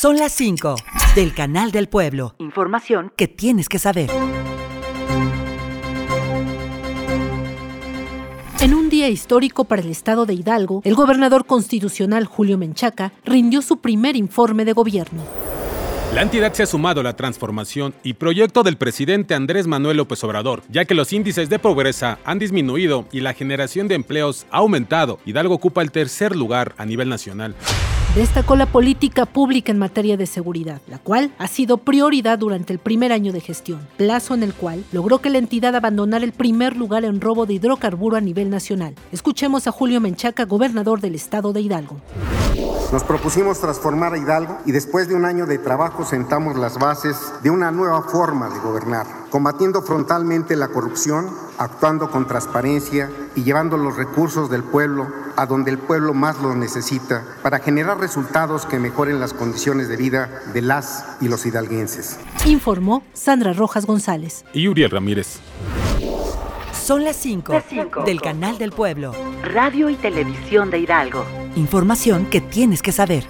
Son las 5 del Canal del Pueblo. Información que tienes que saber. En un día histórico para el estado de Hidalgo, el gobernador constitucional Julio Menchaca rindió su primer informe de gobierno. La entidad se ha sumado a la transformación y proyecto del presidente Andrés Manuel López Obrador, ya que los índices de pobreza han disminuido y la generación de empleos ha aumentado. Hidalgo ocupa el tercer lugar a nivel nacional. Destacó la política pública en materia de seguridad, la cual ha sido prioridad durante el primer año de gestión, plazo en el cual logró que la entidad abandonara el primer lugar en robo de hidrocarburo a nivel nacional. Escuchemos a Julio Menchaca, gobernador del estado de Hidalgo. Nos propusimos transformar a Hidalgo y después de un año de trabajo sentamos las bases de una nueva forma de gobernar, combatiendo frontalmente la corrupción, actuando con transparencia y llevando los recursos del pueblo a donde el pueblo más los necesita para generar resultados que mejoren las condiciones de vida de las y los hidalguenses. Informó Sandra Rojas González. Y Uriel Ramírez. Son las 5 del Canal del Pueblo. Radio y Televisión de Hidalgo. Información que tienes que saber.